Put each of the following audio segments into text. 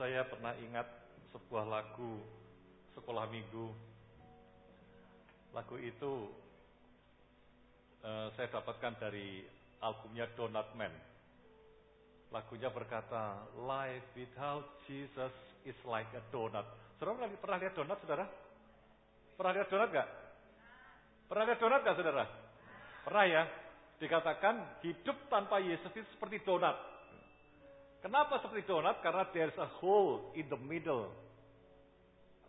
saya pernah ingat sebuah lagu sekolah minggu. Lagu itu uh, saya dapatkan dari albumnya Donut Man. Lagunya berkata, Life without Jesus is like a donut. Saudara pernah lihat donat, saudara? Pernah lihat donat gak? Pernah lihat donat gak, saudara? Pernah ya? Dikatakan hidup tanpa Yesus itu seperti donat. Kenapa seperti donat? Karena there's a hole in the middle.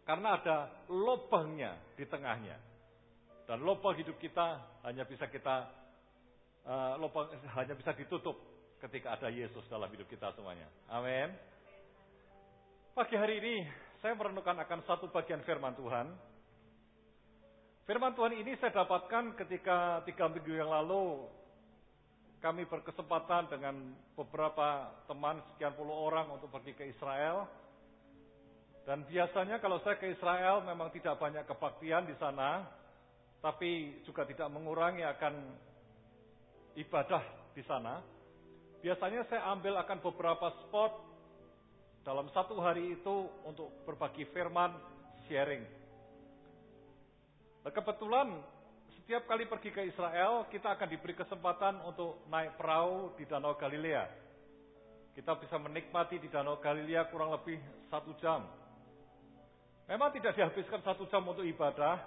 Karena ada lubangnya di tengahnya. Dan lubang hidup kita hanya bisa kita uh, lubang hanya bisa ditutup ketika ada Yesus dalam hidup kita semuanya. Amin. Pagi hari ini saya merenungkan akan satu bagian firman Tuhan. Firman Tuhan ini saya dapatkan ketika tiga minggu yang lalu kami berkesempatan dengan beberapa teman sekian puluh orang untuk pergi ke Israel. Dan biasanya kalau saya ke Israel memang tidak banyak kebaktian di sana, tapi juga tidak mengurangi akan ibadah di sana. Biasanya saya ambil akan beberapa spot dalam satu hari itu untuk berbagi firman, sharing. Nah, kebetulan setiap kali pergi ke Israel, kita akan diberi kesempatan untuk naik perahu di Danau Galilea. Kita bisa menikmati di Danau Galilea kurang lebih satu jam. Memang tidak dihabiskan satu jam untuk ibadah.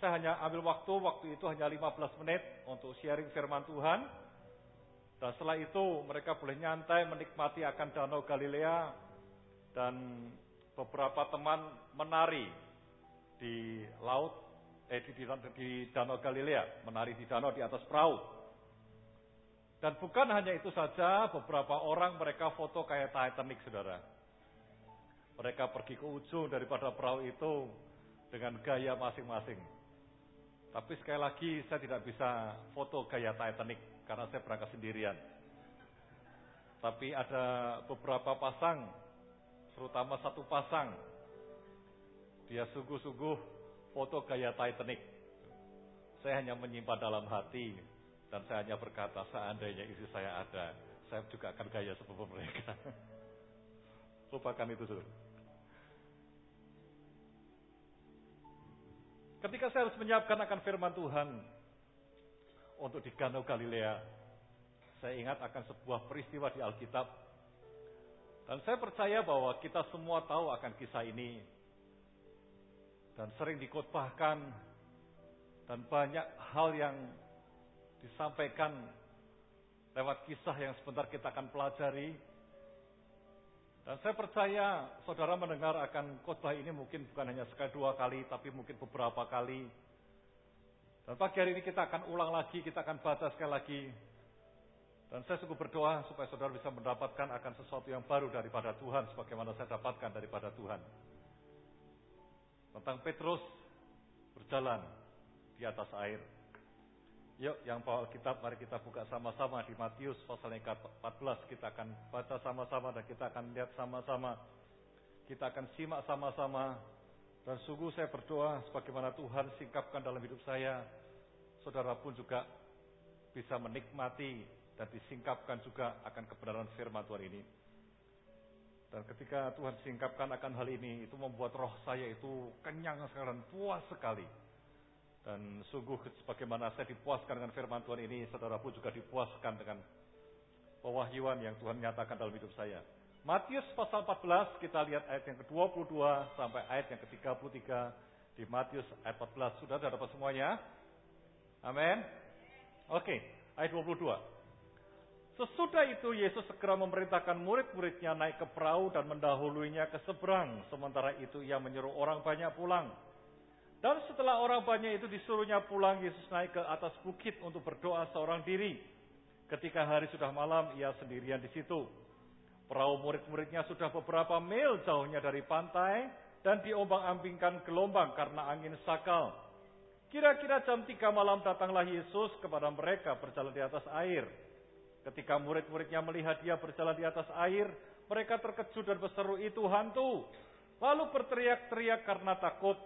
Saya hanya ambil waktu, waktu itu hanya 15 menit untuk sharing firman Tuhan. Dan setelah itu mereka boleh nyantai menikmati akan Danau Galilea. Dan beberapa teman menari di laut eh, di, di, di Danau Galilea, menari di danau di atas perahu. Dan bukan hanya itu saja, beberapa orang mereka foto kayak Titanic, saudara. Mereka pergi ke ujung daripada perahu itu dengan gaya masing-masing. Tapi sekali lagi saya tidak bisa foto gaya Titanic karena saya berangkat sendirian. Tapi ada beberapa pasang, terutama satu pasang, dia sungguh-sungguh foto gaya Titanic. Saya hanya menyimpan dalam hati dan saya hanya berkata seandainya isi saya ada, saya juga akan gaya seperti mereka. Lupakan itu dulu. Ketika saya harus menyiapkan akan firman Tuhan untuk di Danau Galilea, saya ingat akan sebuah peristiwa di Alkitab. Dan saya percaya bahwa kita semua tahu akan kisah ini dan sering dikotbahkan dan banyak hal yang disampaikan lewat kisah yang sebentar kita akan pelajari. Dan saya percaya saudara mendengar akan khotbah ini mungkin bukan hanya sekali dua kali, tapi mungkin beberapa kali. Dan pagi hari ini kita akan ulang lagi, kita akan baca sekali lagi. Dan saya sungguh berdoa supaya saudara bisa mendapatkan akan sesuatu yang baru daripada Tuhan, sebagaimana saya dapatkan daripada Tuhan tentang Petrus berjalan di atas air. Yuk, yang bawa kitab, mari kita buka sama-sama di Matius pasal yang ke-14. Kita akan baca sama-sama dan kita akan lihat sama-sama. Kita akan simak sama-sama. Dan sungguh saya berdoa sebagaimana Tuhan singkapkan dalam hidup saya. Saudara pun juga bisa menikmati dan disingkapkan juga akan kebenaran firman Tuhan ini. Dan ketika Tuhan singkapkan akan hal ini, itu membuat roh saya itu kenyang sekali dan puas sekali. Dan sungguh sebagaimana saya dipuaskan dengan firman Tuhan ini, saudara pun juga dipuaskan dengan pewahyuan yang Tuhan nyatakan dalam hidup saya. Matius pasal 14, kita lihat ayat yang ke-22 sampai ayat yang ke-33 di Matius ayat 14. Sudah dapat semuanya? Amin. Oke, ayat 22. Sesudah itu Yesus segera memerintahkan murid-muridnya naik ke perahu dan mendahuluinya ke seberang. Sementara itu ia menyuruh orang banyak pulang. Dan setelah orang banyak itu disuruhnya pulang, Yesus naik ke atas bukit untuk berdoa seorang diri. Ketika hari sudah malam, ia sendirian di situ. Perahu murid-muridnya sudah beberapa mil jauhnya dari pantai dan diombang-ambingkan gelombang karena angin sakal. Kira-kira jam tiga malam datanglah Yesus kepada mereka berjalan di atas air. Ketika murid-muridnya melihat dia berjalan di atas air, mereka terkejut dan berseru itu hantu. Lalu berteriak-teriak karena takut.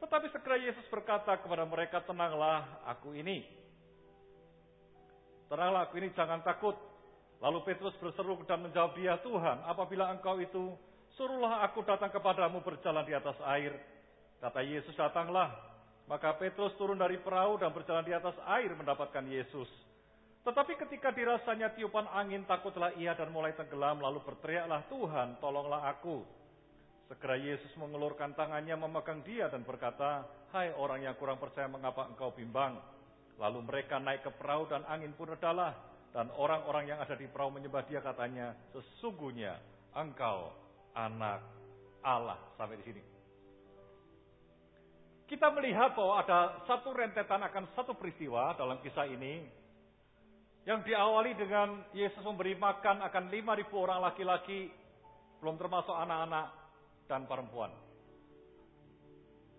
Tetapi segera Yesus berkata kepada mereka, tenanglah aku ini. Tenanglah aku ini, jangan takut. Lalu Petrus berseru dan menjawab dia, Tuhan, apabila engkau itu suruhlah aku datang kepadamu berjalan di atas air. Kata Yesus, datanglah. Maka Petrus turun dari perahu dan berjalan di atas air mendapatkan Yesus. Tetapi ketika dirasanya tiupan angin, takutlah ia dan mulai tenggelam, lalu berteriaklah, Tuhan, tolonglah aku. Segera Yesus mengulurkan tangannya memegang dia dan berkata, Hai orang yang kurang percaya, mengapa engkau bimbang? Lalu mereka naik ke perahu dan angin pun redalah. Dan orang-orang yang ada di perahu menyembah dia katanya, Sesungguhnya engkau anak Allah. Sampai di sini. Kita melihat bahwa ada satu rentetan akan satu peristiwa dalam kisah ini yang diawali dengan Yesus memberi makan akan 5.000 orang laki-laki, belum termasuk anak-anak dan perempuan.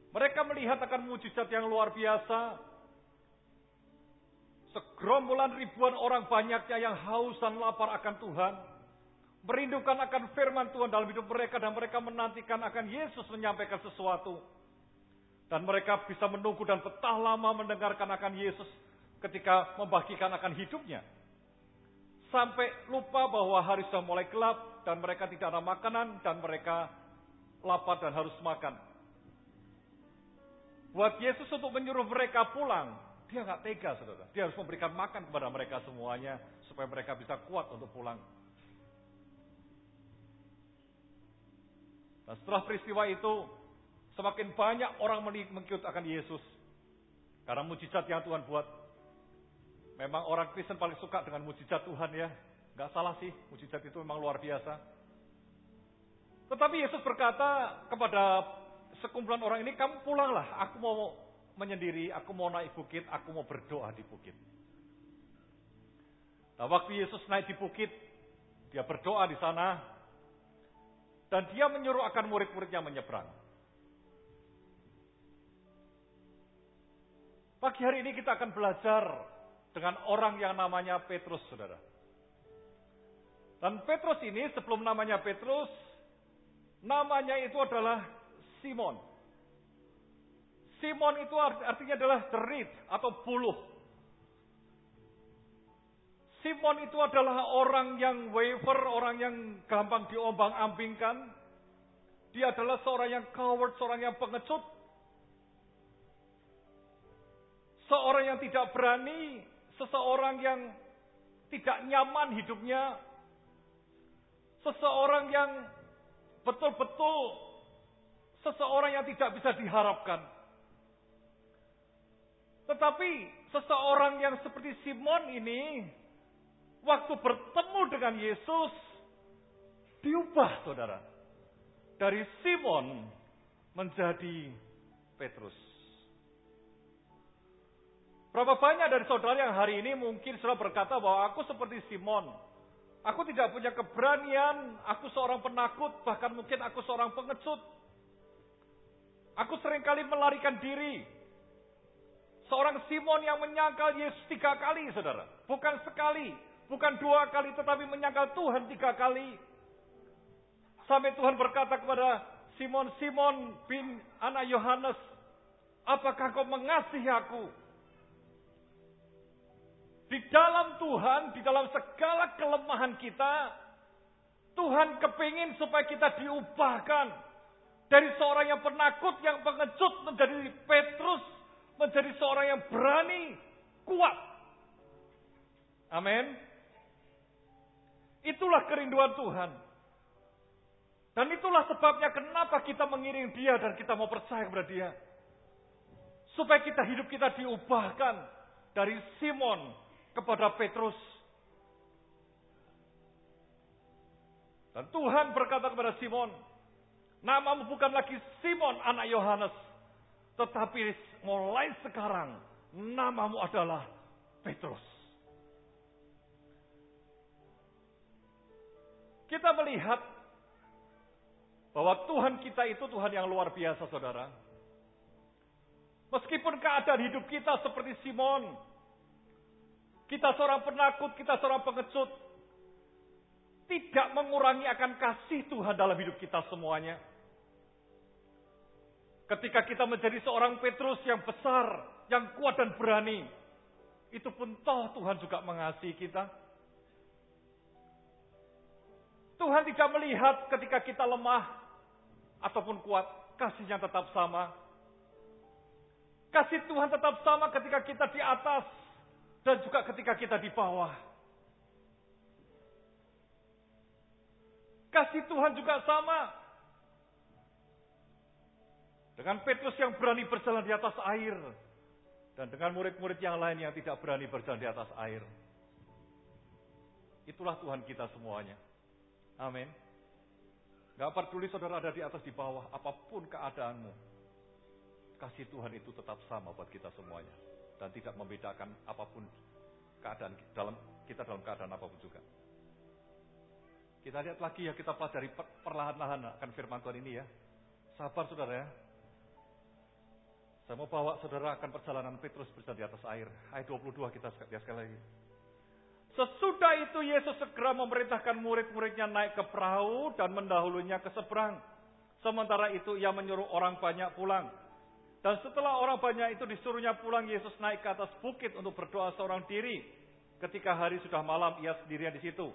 Mereka melihat akan mujizat yang luar biasa. Segerombolan ribuan orang banyaknya yang haus dan lapar akan Tuhan. Merindukan akan firman Tuhan dalam hidup mereka dan mereka menantikan akan Yesus menyampaikan sesuatu. Dan mereka bisa menunggu dan betah lama mendengarkan akan Yesus ketika membagikan akan hidupnya. Sampai lupa bahwa hari sudah mulai gelap dan mereka tidak ada makanan dan mereka lapar dan harus makan. Buat Yesus untuk menyuruh mereka pulang, dia nggak tega, saudara. Dia harus memberikan makan kepada mereka semuanya supaya mereka bisa kuat untuk pulang. Dan setelah peristiwa itu, semakin banyak orang mengikut akan Yesus. Karena mujizat yang Tuhan buat. Memang orang Kristen paling suka dengan mujizat Tuhan ya. Gak salah sih, mujizat itu memang luar biasa. Tetapi Yesus berkata kepada sekumpulan orang ini, kamu pulanglah, aku mau menyendiri, aku mau naik bukit, aku mau berdoa di bukit. Nah, waktu Yesus naik di bukit, dia berdoa di sana, dan dia menyuruh akan murid-muridnya menyeberang. Pagi hari ini kita akan belajar dengan orang yang namanya Petrus, saudara. Dan Petrus ini sebelum namanya Petrus, namanya itu adalah Simon. Simon itu artinya adalah derit atau buluh. Simon itu adalah orang yang waver, orang yang gampang diombang-ambingkan. Dia adalah seorang yang coward, seorang yang pengecut. Seorang yang tidak berani, seseorang yang tidak nyaman hidupnya, seseorang yang betul-betul seseorang yang tidak bisa diharapkan. Tetapi seseorang yang seperti Simon ini, waktu bertemu dengan Yesus, diubah saudara. Dari Simon menjadi Petrus. Berapa banyak dari saudara yang hari ini mungkin sudah berkata bahwa aku seperti Simon. Aku tidak punya keberanian, aku seorang penakut, bahkan mungkin aku seorang pengecut. Aku sering kali melarikan diri. Seorang Simon yang menyangkal Yesus tiga kali, saudara. Bukan sekali, bukan dua kali, tetapi menyangkal Tuhan tiga kali. Sampai Tuhan berkata kepada Simon, Simon bin anak Yohanes, apakah kau mengasihi aku? Di dalam Tuhan, di dalam segala kelemahan kita, Tuhan kepingin supaya kita diubahkan. Dari seorang yang penakut, yang pengecut, menjadi Petrus, menjadi seorang yang berani, kuat. Amin. Itulah kerinduan Tuhan. Dan itulah sebabnya kenapa kita mengiring dia dan kita mau percaya kepada dia. Supaya kita hidup kita diubahkan dari Simon kepada Petrus. Dan Tuhan berkata kepada Simon, namamu bukan lagi Simon anak Yohanes, tetapi mulai sekarang namamu adalah Petrus. Kita melihat bahwa Tuhan kita itu Tuhan yang luar biasa, saudara. Meskipun keadaan hidup kita seperti Simon, kita seorang penakut, kita seorang pengecut. Tidak mengurangi akan kasih Tuhan dalam hidup kita semuanya. Ketika kita menjadi seorang Petrus yang besar, yang kuat dan berani. Itu pun toh Tuhan juga mengasihi kita. Tuhan tidak melihat ketika kita lemah ataupun kuat. Kasihnya tetap sama. Kasih Tuhan tetap sama ketika kita di atas dan juga ketika kita di bawah. Kasih Tuhan juga sama. Dengan Petrus yang berani berjalan di atas air. Dan dengan murid-murid yang lain yang tidak berani berjalan di atas air. Itulah Tuhan kita semuanya. Amin. Gak peduli saudara ada di atas di bawah, apa pun keadaanmu. Kasih Tuhan itu tetap sama buat kita semuanya. Dan tidak membedakan apa pun keadaan dalam kita dalam keadaan apa pun juga. Kita lihat lagi ya, kita pelajari perlahan-lahan akan firman Tuhan ini ya. Sabar saudara ya. Saya mau bawa saudara akan perjalanan Petrus berjalan di atas air. Ayat 22 kita lihat sekali lagi. Sesudah itu Yesus segera memerintahkan murid-muridnya naik ke perahu dan mendahulunya ke seberang. Sementara itu ia menyuruh orang banyak pulang. Dan setelah orang banyak itu disuruhnya pulang, Yesus naik ke atas bukit untuk berdoa seorang diri. Ketika hari sudah malam, ia sendirian di situ.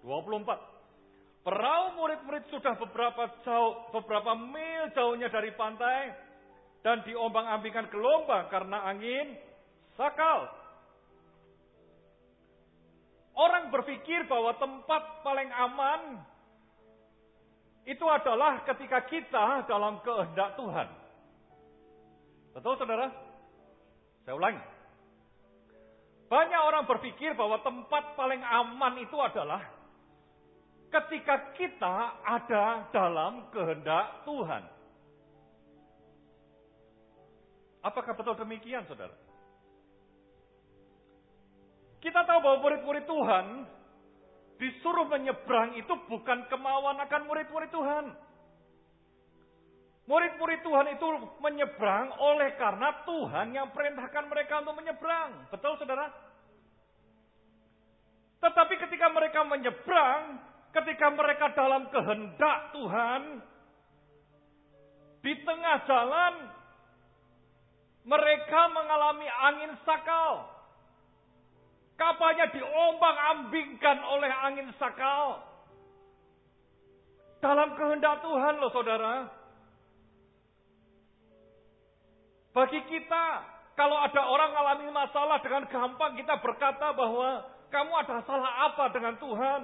24. Perahu murid-murid sudah beberapa jauh, beberapa mil jauhnya dari pantai dan diombang-ambingkan gelombang karena angin sakal. Orang berpikir bahwa tempat paling aman itu adalah ketika kita dalam kehendak Tuhan. Betul saudara? Saya ulangi. Banyak orang berpikir bahwa tempat paling aman itu adalah ketika kita ada dalam kehendak Tuhan. Apakah betul demikian, saudara? Kita tahu bahwa murid-murid Tuhan disuruh menyeberang itu bukan kemauan akan murid-murid Tuhan. Murid-murid Tuhan itu menyeberang oleh karena Tuhan yang perintahkan mereka untuk menyeberang. Betul saudara? Tetapi ketika mereka menyeberang, ketika mereka dalam kehendak Tuhan, di tengah jalan mereka mengalami angin sakal. Kapalnya diombang-ambingkan oleh angin sakal. Dalam kehendak Tuhan loh saudara. Bagi kita, kalau ada orang mengalami masalah dengan gampang kita berkata bahwa kamu ada salah apa dengan Tuhan.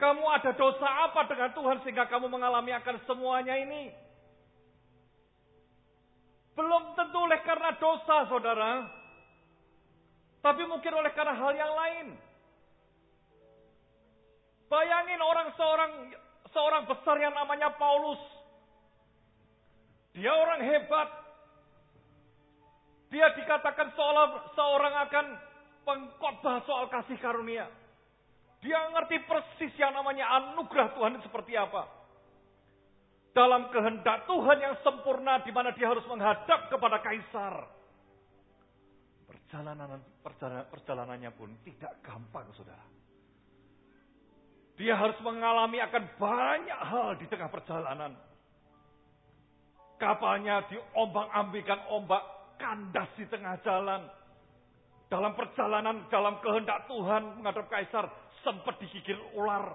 Kamu ada dosa apa dengan Tuhan sehingga kamu mengalami akan semuanya ini? Belum tentu oleh karena dosa, saudara. Tapi mungkin oleh karena hal yang lain. Bayangin orang seorang seorang besar yang namanya Paulus. Dia orang hebat. Dia dikatakan seolah seorang akan pengkhotbah soal kasih karunia. Dia ngerti persis yang namanya anugerah Tuhan itu seperti apa. Dalam kehendak Tuhan yang sempurna di mana dia harus menghadap kepada kaisar. Perjalanan, perjalanan perjalanannya pun tidak gampang, saudara. Dia harus mengalami akan banyak hal di tengah perjalanan. Kapalnya diombang-ambingkan ombak kandas di tengah jalan. Dalam perjalanan, dalam kehendak Tuhan menghadap kaisar, sempat digigit ular,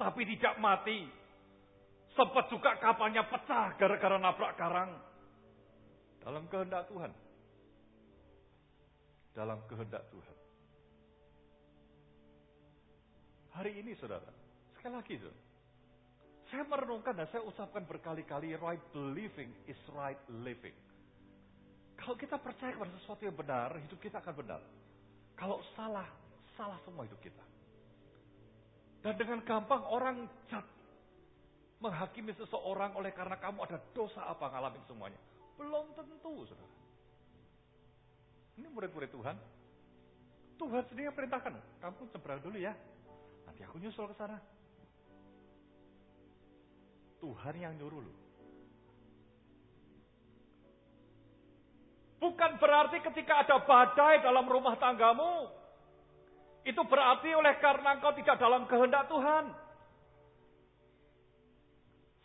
tapi tidak mati. Sempat juga kapalnya pecah gara-gara nabrak karang. Dalam kehendak Tuhan. Dalam kehendak Tuhan. Hari ini saudara, sekali lagi saudara. Saya merenungkan dan saya ucapkan berkali-kali, right believing is right living. Kalau kita percaya kepada sesuatu yang benar, hidup kita akan benar. Kalau salah, salah semua hidup kita. Dan dengan gampang orang jat menghakimi seseorang oleh karena kamu ada dosa apa ngalamin semuanya. Belum tentu, saudara. Ini murid-murid Tuhan. Tuhan sendiri yang perintahkan. Kamu seberang dulu ya. Nanti aku nyusul ke sana. Tuhan yang nyuruh lu. Berarti ketika ada badai dalam rumah tanggamu, itu berarti oleh karena engkau tidak dalam kehendak Tuhan.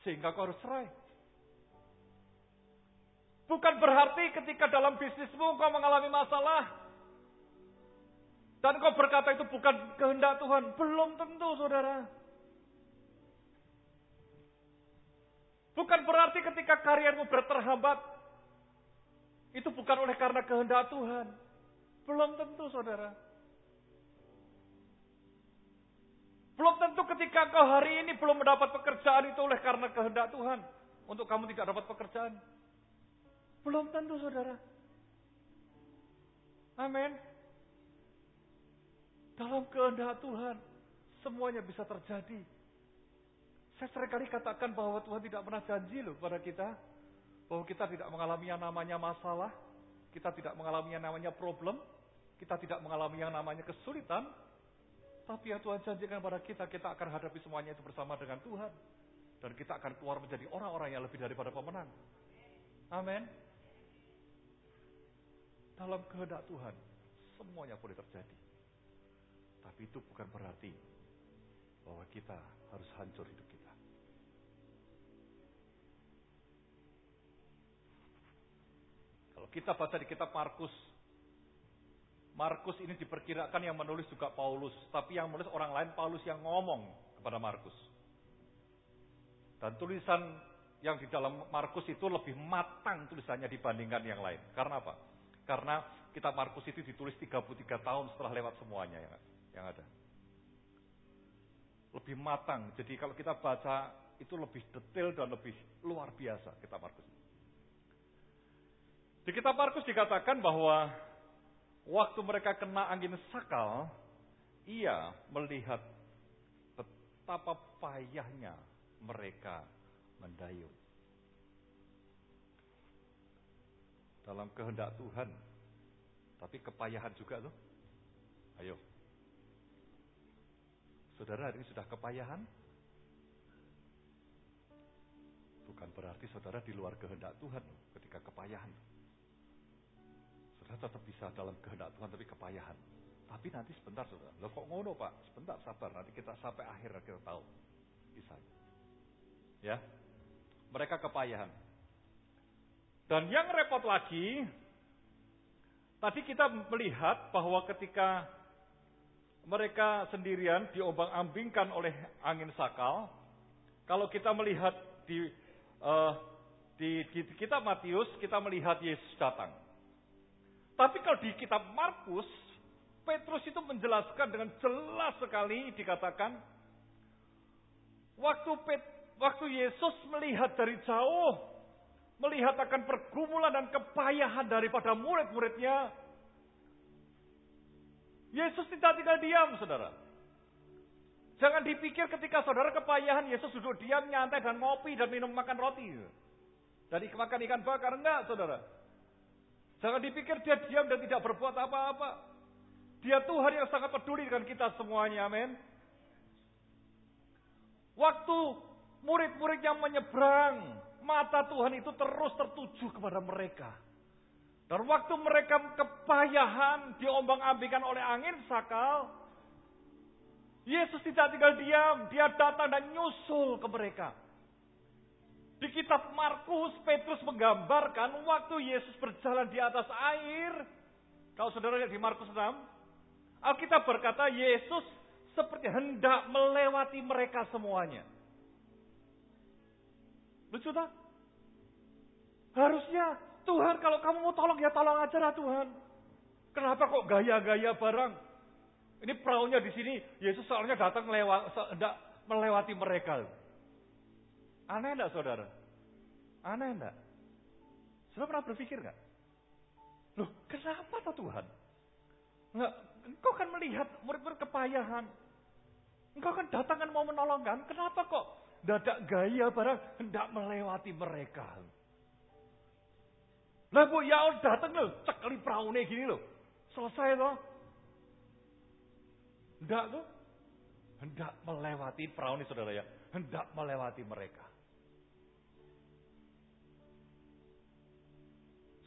Sehingga kau harus cerai. Bukan berarti ketika dalam bisnismu kau mengalami masalah. Dan kau berkata itu bukan kehendak Tuhan. Belum tentu saudara. Bukan berarti ketika karyamu berterhambat. Itu bukan oleh karena kehendak Tuhan. Belum tentu saudara. Belum tentu ketika kau hari ini belum mendapat pekerjaan itu oleh karena kehendak Tuhan. Untuk kamu tidak dapat pekerjaan. Belum tentu saudara. Amin. Dalam kehendak Tuhan, semuanya bisa terjadi. Saya sering kali katakan bahwa Tuhan tidak pernah janji loh pada kita. Bahwa kita tidak mengalami yang namanya masalah. Kita tidak mengalami yang namanya problem. Kita tidak mengalami yang namanya kesulitan. Tapi yang Tuhan janjikan pada kita, kita akan hadapi semuanya itu bersama dengan Tuhan. Dan kita akan keluar menjadi orang-orang yang lebih daripada pemenang. Amin. Dalam kehendak Tuhan, semuanya boleh terjadi. Tapi itu bukan berarti bahwa kita harus hancur hidup kita. Kita baca di kitab Markus, Markus ini diperkirakan yang menulis juga Paulus, tapi yang menulis orang lain Paulus yang ngomong kepada Markus. Dan tulisan yang di dalam Markus itu lebih matang tulisannya dibandingkan yang lain. Karena apa? Karena kitab Markus itu ditulis 33 tahun setelah lewat semuanya ya yang ada. Lebih matang. Jadi kalau kita baca itu lebih detail dan lebih luar biasa kitab Markus. Di kitab Markus dikatakan bahwa waktu mereka kena angin sakal, ia melihat betapa payahnya mereka mendayung. Dalam kehendak Tuhan. Tapi kepayahan juga loh. Ayo, Saudara hari ini sudah kepayahan? Bukan berarti saudara di luar kehendak Tuhan ketika kepayahan. Saudara tetap bisa dalam kehendak Tuhan tapi kepayahan. Tapi nanti sebentar saudara. Loh kok ngono pak? Sebentar sabar. Nanti kita sampai akhir kita tahu. Kisahnya. Ya. Mereka kepayahan. Dan yang repot lagi, tadi kita melihat bahwa ketika mereka sendirian diombang-ambingkan oleh angin sakal. Kalau kita melihat di, uh, di, di kitab Matius, kita melihat Yesus datang. Tapi kalau di kitab Markus, Petrus itu menjelaskan dengan jelas sekali dikatakan, waktu Pet, waktu Yesus melihat dari jauh, melihat akan pergumulan dan kepayahan daripada murid-muridnya, Yesus tidak tinggal diam, saudara. Jangan dipikir ketika saudara kepayahan, Yesus duduk diam, nyantai, dan ngopi, dan minum makan roti. Dan makan ikan bakar, enggak, saudara. Jangan dipikir dia diam dan tidak berbuat apa-apa. Dia Tuhan yang sangat peduli dengan kita semuanya, amin. Waktu murid-murid yang menyeberang, mata Tuhan itu terus tertuju kepada mereka. Dan waktu mereka kepayahan diombang-ambingkan oleh angin sakal, Yesus tidak tinggal diam, dia datang dan nyusul ke mereka. Di kitab Markus, Petrus menggambarkan waktu Yesus berjalan di atas air. Kalau saudara lihat di Markus 6, Alkitab berkata Yesus seperti hendak melewati mereka semuanya. Lucu tak? Harusnya Tuhan kalau kamu mau tolong ya tolong aja lah Tuhan. Kenapa kok gaya-gaya barang? Ini perahunya di sini, Yesus soalnya datang melewati, melewati mereka. Aneh enggak saudara? Aneh enggak? Saudara pernah berpikir enggak? Loh, kenapa tuh Tuhan? Enggak, engkau kan melihat murid-murid kepayahan. Engkau kan datang kan mau menolong kan? Kenapa kok dadak gaya barang hendak melewati mereka? Lah Bu Yaol datang loh, cekali perahu gini loh. Selesai loh. Hendak tuh. Hendak melewati perahu ini saudara ya. Hendak melewati mereka.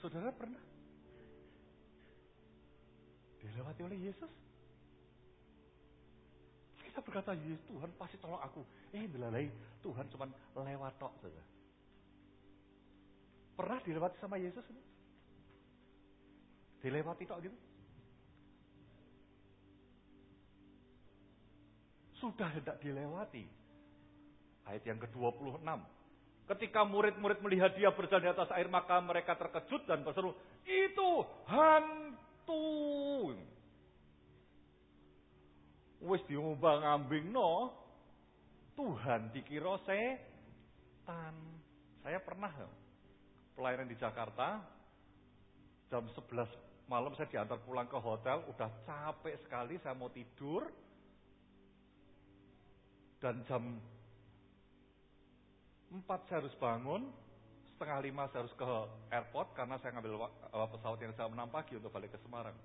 Saudara pernah dilewati oleh Yesus? Kita berkata, Yesus Tuhan pasti tolong aku. Eh, belalai Tuhan cuma lewat tok saja. Pernah dilewati sama Yesus? Dilewati tok gitu? Sudah hendak dilewati. Ayat yang ke-26. Ketika murid-murid melihat dia berjalan di atas air, maka mereka terkejut dan berseru, itu hantu. Wis diumbang ambing no, Tuhan dikira setan. Saya pernah pelayanan di Jakarta, jam 11 malam saya diantar pulang ke hotel, udah capek sekali, saya mau tidur. Dan jam Empat saya harus bangun, setengah lima saya harus ke airport karena saya ngambil pesawat yang saya enam pagi untuk balik ke Semarang.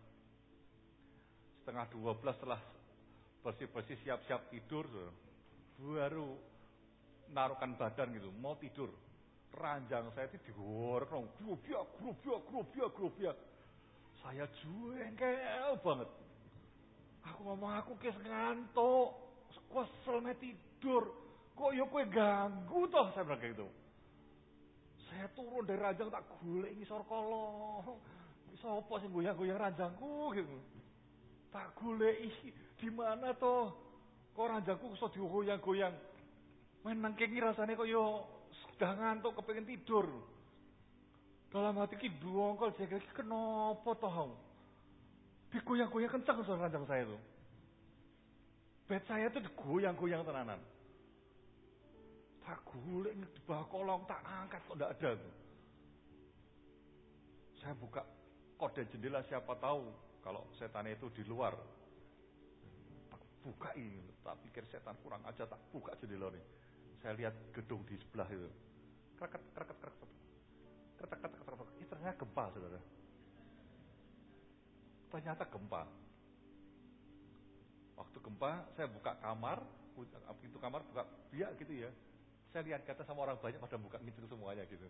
Setengah dua belas setelah bersih-bersih siap-siap tidur, baru naruhkan badan gitu, mau tidur. Ranjang saya itu digorong, grubia, grubia, grubia, grubia. Saya jengkel banget. Aku ngomong aku kes ngantuk, kesel tidur. Kok ya kue ganggu toh saya bilang kayak gitu. Saya turun dari ranjang tak golek ngisor kolong. Sopo sih goyang-goyang ranjangku gitu. Tak golek di mana toh? Kok ranjangku kok digoyang-goyang. Main nangkengi rasanya kok yo sudah ngantuk kepengen tidur. Dalam hati ki dongkol saya kira kenapa toh? Digoyang-goyang kencang soal ranjang saya tuh. Bed saya tuh digoyang-goyang tenanan. Tak guling di bawah kolong, tak angkat kok tidak ada. Saya buka kode jendela siapa tahu kalau setan itu di luar. Tak buka ini, tak pikir setan kurang aja tak buka jendela ini. Saya lihat gedung di sebelah itu. Kreket, kreket. Kreket, kreket, kreket, kreket. Ini ternyata gempa, saudara. Ternyata gempa. Waktu gempa, saya buka kamar, pintu kamar buka biak gitu ya. Saya lihat kata sama orang banyak pada buka pintu semuanya gitu.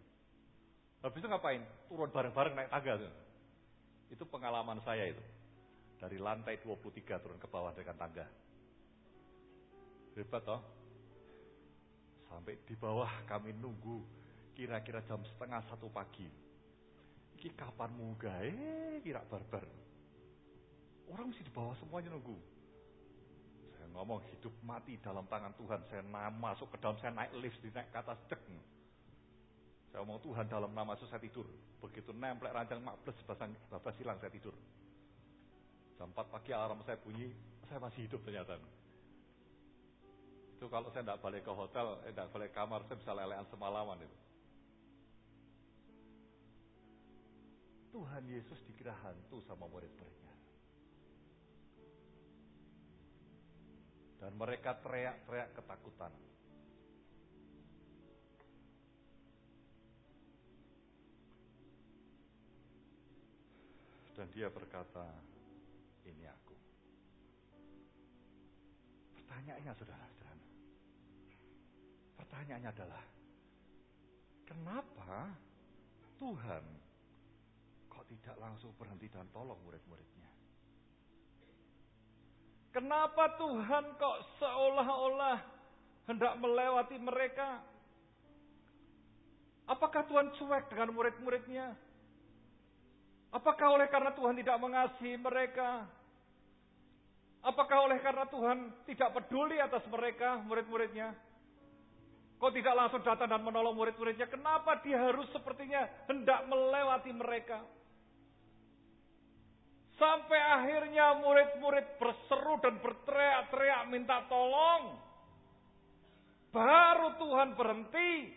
Habis itu ngapain? Turun bareng-bareng naik tangga. Tuh. Itu pengalaman saya itu. Dari lantai 23 turun ke bawah dengan tangga. Hebat toh. Sampai di bawah kami nunggu kira-kira jam setengah satu pagi. Iki kapan? Eh, kira barbar. Orang mesti di bawah semuanya nunggu ngomong hidup mati dalam tangan Tuhan. Saya masuk ke dalam, saya naik lift, naik ke atas, cek. Saya ngomong Tuhan dalam nama itu saya tidur. Begitu nempel ranjang 14, babas hilang saya tidur. Jam 4 pagi alarm saya bunyi, saya masih hidup ternyata. Itu kalau saya tidak balik ke hotel, eh, tidak balik kamar, saya bisa lelean semalaman itu. Tuhan Yesus dikira hantu sama murid-muridnya. Dan mereka teriak-teriak ketakutan. Dan dia berkata, ini aku. Pertanyaannya saudara-saudara. Pertanyaannya adalah, kenapa Tuhan kok tidak langsung berhenti dan tolong murid-muridnya? Kenapa Tuhan kok seolah-olah hendak melewati mereka? Apakah Tuhan cuek dengan murid-muridnya? Apakah oleh karena Tuhan tidak mengasihi mereka? Apakah oleh karena Tuhan tidak peduli atas mereka, murid-muridnya? Kok tidak langsung datang dan menolong murid-muridnya? Kenapa dia harus sepertinya hendak melewati mereka? Sampai akhirnya murid-murid berseru dan berteriak-teriak minta tolong. Baru Tuhan berhenti.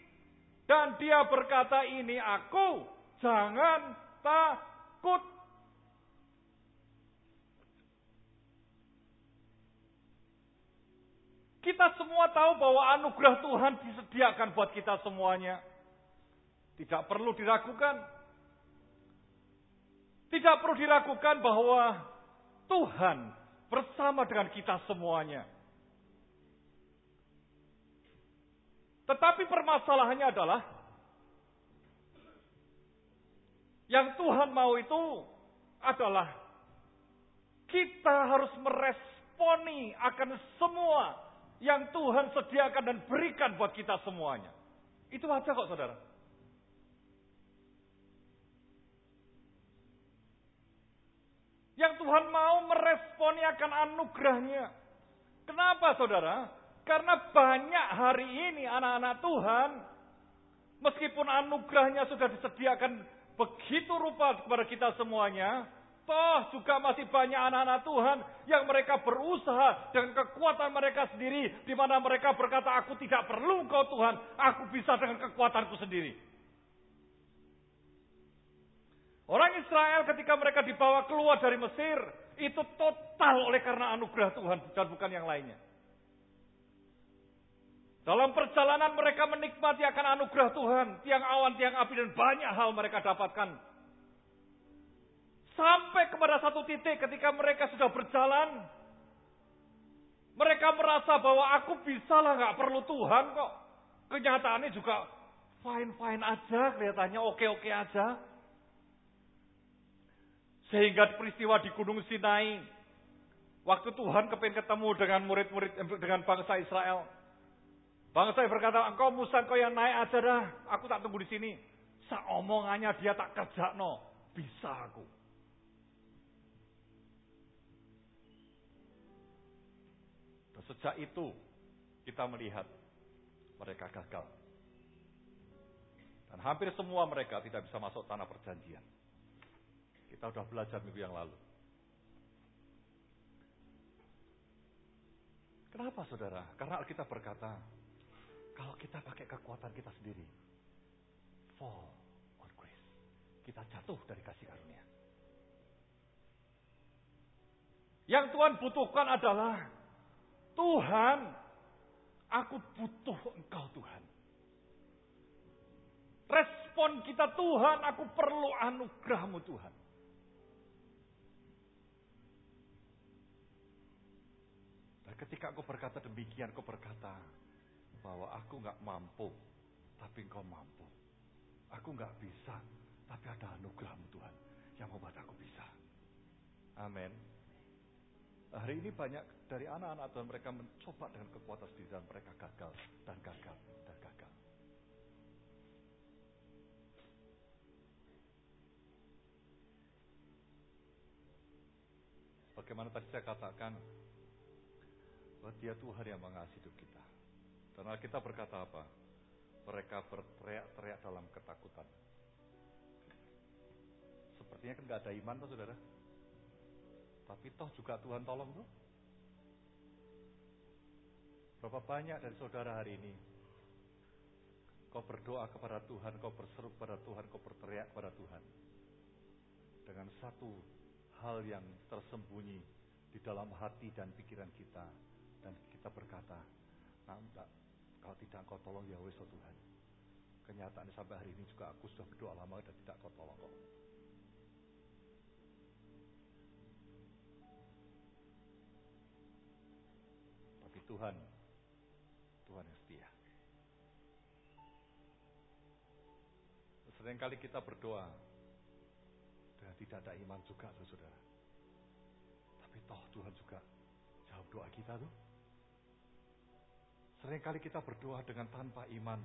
Dan dia berkata ini aku. Jangan takut. Kita semua tahu bahwa anugerah Tuhan disediakan buat kita semuanya. Tidak perlu diragukan. Tidak perlu diragukan bahwa Tuhan bersama dengan kita semuanya. Tetapi permasalahannya adalah yang Tuhan mau itu adalah kita harus meresponi akan semua yang Tuhan sediakan dan berikan buat kita semuanya. Itu aja kok saudara. Yang Tuhan mau meresponi akan anugerahnya. Kenapa saudara? Karena banyak hari ini anak-anak Tuhan, meskipun anugerahnya sudah disediakan begitu rupa kepada kita semuanya, Toh juga masih banyak anak-anak Tuhan yang mereka berusaha dengan kekuatan mereka sendiri. Di mana mereka berkata, aku tidak perlu kau Tuhan. Aku bisa dengan kekuatanku sendiri. Orang Israel ketika mereka dibawa keluar dari Mesir. Itu total oleh karena anugerah Tuhan dan bukan yang lainnya. Dalam perjalanan mereka menikmati akan anugerah Tuhan. Tiang awan, tiang api dan banyak hal mereka dapatkan. Sampai kepada satu titik ketika mereka sudah berjalan. Mereka merasa bahwa aku bisa lah gak perlu Tuhan kok. Kenyataannya juga fine-fine aja kelihatannya oke-oke aja. Sehingga peristiwa di Gunung Sinai. Waktu Tuhan kepingin ketemu dengan murid-murid dengan bangsa Israel. Bangsa berkata, engkau Musa engkau yang naik aja dah. Aku tak tunggu di sini. Seomongannya dia tak kerja no. Bisa aku. Sejak itu kita melihat mereka gagal. Dan hampir semua mereka tidak bisa masuk tanah perjanjian. Kita sudah belajar minggu yang lalu. Kenapa saudara? Karena kita berkata, kalau kita pakai kekuatan kita sendiri, fall on grace. Kita jatuh dari kasih karunia. Yang Tuhan butuhkan adalah Tuhan, aku butuh engkau Tuhan. Respon kita Tuhan, aku perlu anugerahmu Tuhan. Ketika aku berkata demikian, aku berkata bahwa aku nggak mampu, tapi engkau mampu. Aku nggak bisa, tapi ada anugerahmu Tuhan yang membuat aku bisa. Amin. Hari ini banyak dari anak-anak Tuhan mereka mencoba dengan kekuatan sendiri dan mereka gagal dan gagal dan gagal. Bagaimana tadi saya katakan bahwa dia Tuhan yang mengasihi kita. Dan kita berkata apa? Mereka berteriak-teriak dalam ketakutan. Sepertinya kan gak ada iman tuh saudara. Tapi toh juga Tuhan tolong tuh. Berapa banyak dari saudara hari ini Kau berdoa kepada Tuhan, kau berseru kepada Tuhan, kau berteriak kepada Tuhan. Dengan satu hal yang tersembunyi di dalam hati dan pikiran kita. Dan kita berkata, nah, enggak, kalau tidak kau tolong ya wes oh Tuhan. Kenyataan sampai hari ini juga aku sudah berdoa lama dan tidak kau tolong kok. Tuhan. Tuhan yang setia. Seringkali kita berdoa dengan tidak ada iman juga, saudara. Tapi toh Tuhan juga jawab doa kita tuh. Seringkali kita berdoa dengan tanpa iman,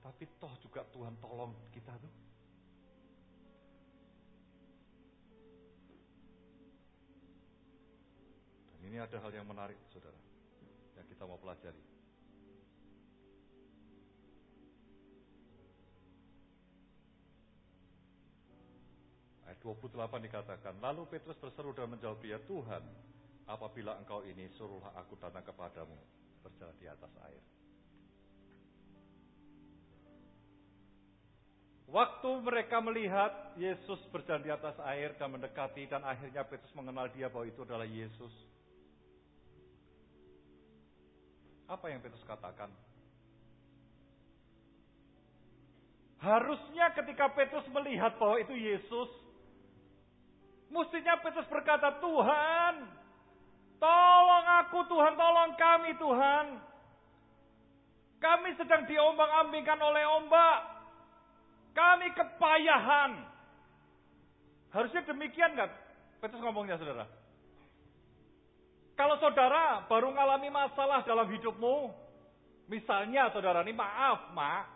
tapi toh juga Tuhan tolong kita tuh. Dan ini ada hal yang menarik, saudara yang kita mau pelajari. Ayat 28 dikatakan, Lalu Petrus berseru dan menjawab dia, Tuhan, apabila engkau ini, suruhlah aku datang kepadamu, berjalan di atas air. Waktu mereka melihat Yesus berjalan di atas air dan mendekati dan akhirnya Petrus mengenal dia bahwa itu adalah Yesus. Apa yang Petrus katakan? Harusnya ketika Petrus melihat bahwa itu Yesus, mestinya Petrus berkata, Tuhan, tolong aku Tuhan, tolong kami Tuhan. Kami sedang diombang-ambingkan oleh ombak. Kami kepayahan. Harusnya demikian kan? Petrus ngomongnya saudara. Kalau saudara baru mengalami masalah dalam hidupmu, misalnya saudara ini maaf, maaf.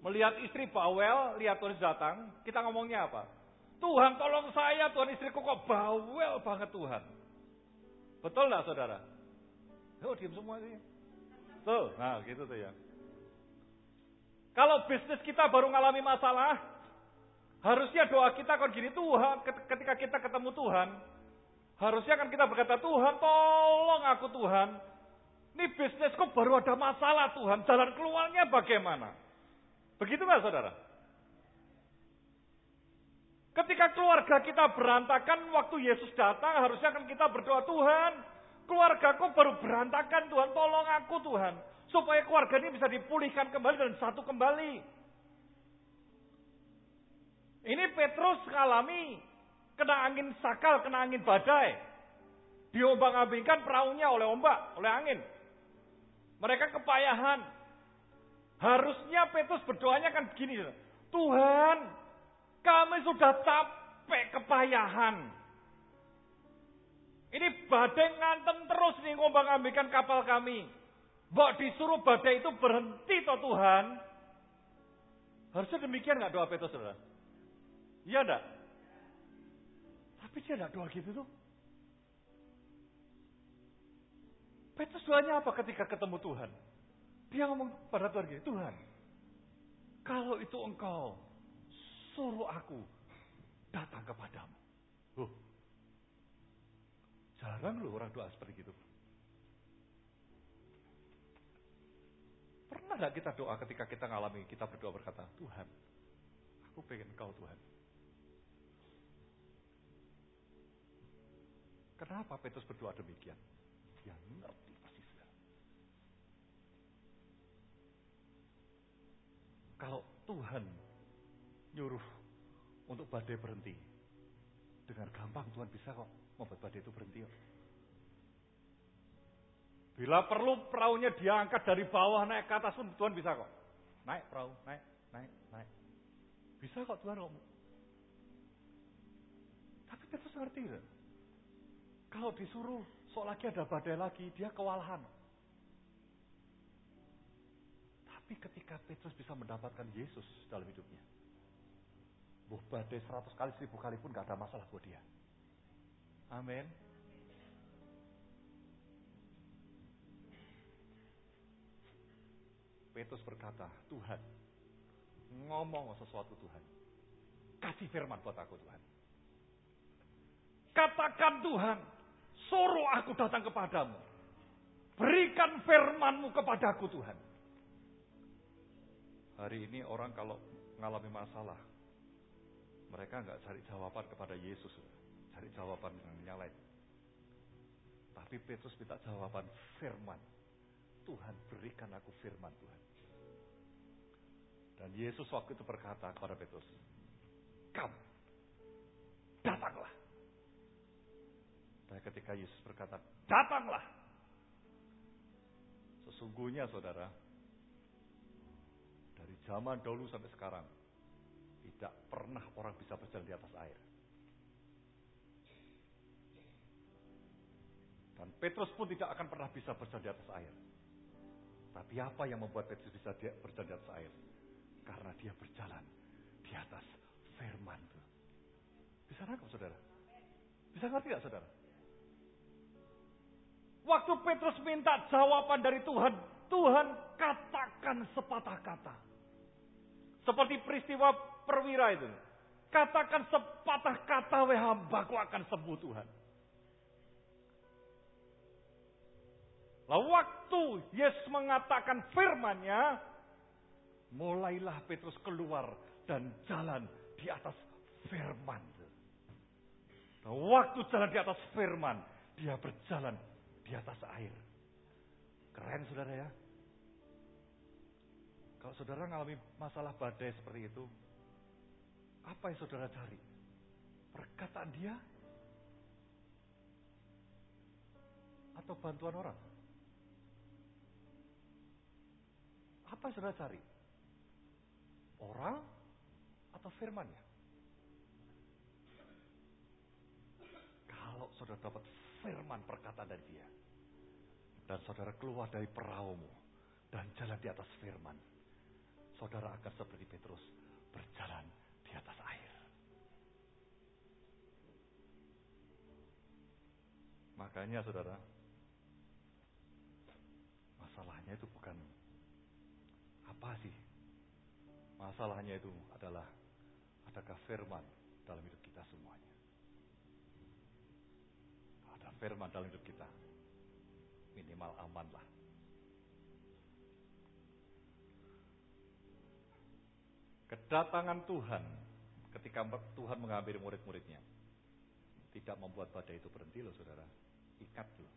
Melihat istri bawel, lihat Tuhan datang, kita ngomongnya apa? Tuhan tolong saya, Tuhan istriku kok bawel banget Tuhan. Betul nggak saudara? Oh diam semua sih. Tuh, nah gitu tuh ya. Kalau bisnis kita baru ngalami masalah, harusnya doa kita kan gini, Tuhan, ketika kita ketemu Tuhan, harusnya kan kita berkata, Tuhan tolong aku Tuhan. Ini bisnisku baru ada masalah Tuhan, jalan keluarnya bagaimana? Begitu nggak saudara? Ketika keluarga kita berantakan, waktu Yesus datang, harusnya kan kita berdoa, Tuhan, keluargaku baru berantakan, Tuhan, tolong aku, Tuhan. Supaya keluarga ini bisa dipulihkan kembali dan satu kembali. Ini Petrus mengalami kena angin sakal, kena angin badai. Diombang-ambingkan perahunya oleh ombak, oleh angin. Mereka kepayahan. Harusnya Petrus berdoanya kan begini. Tuhan, kami sudah capek kepayahan. Ini badai ngantem terus nih ngombang-ambingkan kapal kami. Mbok disuruh badai itu berhenti toh Tuhan. Harusnya demikian nggak doa Petrus saudara? Iya enggak? Tapi dia enggak doa gitu tuh. Petrus doanya apa ketika ketemu Tuhan? Dia ngomong pada Tuhan gini, Tuhan, kalau itu engkau suruh aku datang kepadamu. Oh, jarang loh orang doa seperti itu. Pernah nggak kita doa ketika kita ngalami, kita berdoa berkata, Tuhan, aku pengen kau Tuhan. Kenapa Petrus berdoa demikian? Dia ngerti pasti sudah. Kalau Tuhan nyuruh untuk badai berhenti, dengan gampang Tuhan bisa kok membuat badai itu berhenti. Kok. Bila perlu perahunya diangkat dari bawah naik ke atas pun Tuhan bisa kok. Naik perahu, naik, naik, naik. Bisa kok Tuhan kok. Tapi Petrus ngerti kan? Kalau disuruh sok lagi ada badai lagi, dia kewalahan. Tapi ketika Petrus bisa mendapatkan Yesus dalam hidupnya. Buh badai seratus kali, seribu kali pun gak ada masalah buat dia. Amin. Petrus berkata, Tuhan, ngomong sesuatu Tuhan. Kasih firman buat aku Tuhan. Katakan Tuhan, suruh aku datang kepadamu. Berikan firmanmu kepadaku Tuhan. Hari ini orang kalau mengalami masalah, mereka nggak cari jawaban kepada Yesus, cari jawaban yang lain. Tapi Petrus minta jawaban firman. Tuhan berikan aku firman Tuhan. Dan Yesus waktu itu berkata kepada Petrus, Kam, datanglah. Dan ketika Yesus berkata, datanglah. Sesungguhnya saudara, dari zaman dulu sampai sekarang, tidak pernah orang bisa berjalan di atas air. Dan Petrus pun tidak akan pernah bisa berjalan di atas air. Tapi apa yang membuat Petrus bisa berjalan di atas air? Karena dia berjalan di atas firman itu. Bisa nangkap saudara? Bisa ngerti gak saudara? Waktu Petrus minta jawaban dari Tuhan, Tuhan katakan sepatah kata. Seperti peristiwa perwira itu. Katakan sepatah kata, weh hambaku akan sembuh Tuhan. Lalu waktu Yesus mengatakan firmannya, Mulailah Petrus keluar dan jalan di atas firman. Nah, waktu jalan di atas firman, dia berjalan di atas air. Keren saudara ya. Kalau saudara mengalami masalah badai seperti itu, apa yang saudara cari? Perkataan dia? Atau bantuan orang? Apa yang saudara cari? Orang atau firmannya? Kalau saudara dapat firman perkataan dari dia. Dan saudara keluar dari perahumu. Dan jalan di atas firman. Saudara akan seperti Petrus. Berjalan di atas air. Makanya saudara, masalahnya itu bukan apa sih? Masalahnya itu adalah adakah firman dalam hidup kita semuanya. Ada firman dalam hidup kita, minimal aman lah. Kedatangan Tuhan ketika Tuhan mengambil murid-muridnya tidak membuat badai itu berhenti loh saudara. Ikat loh.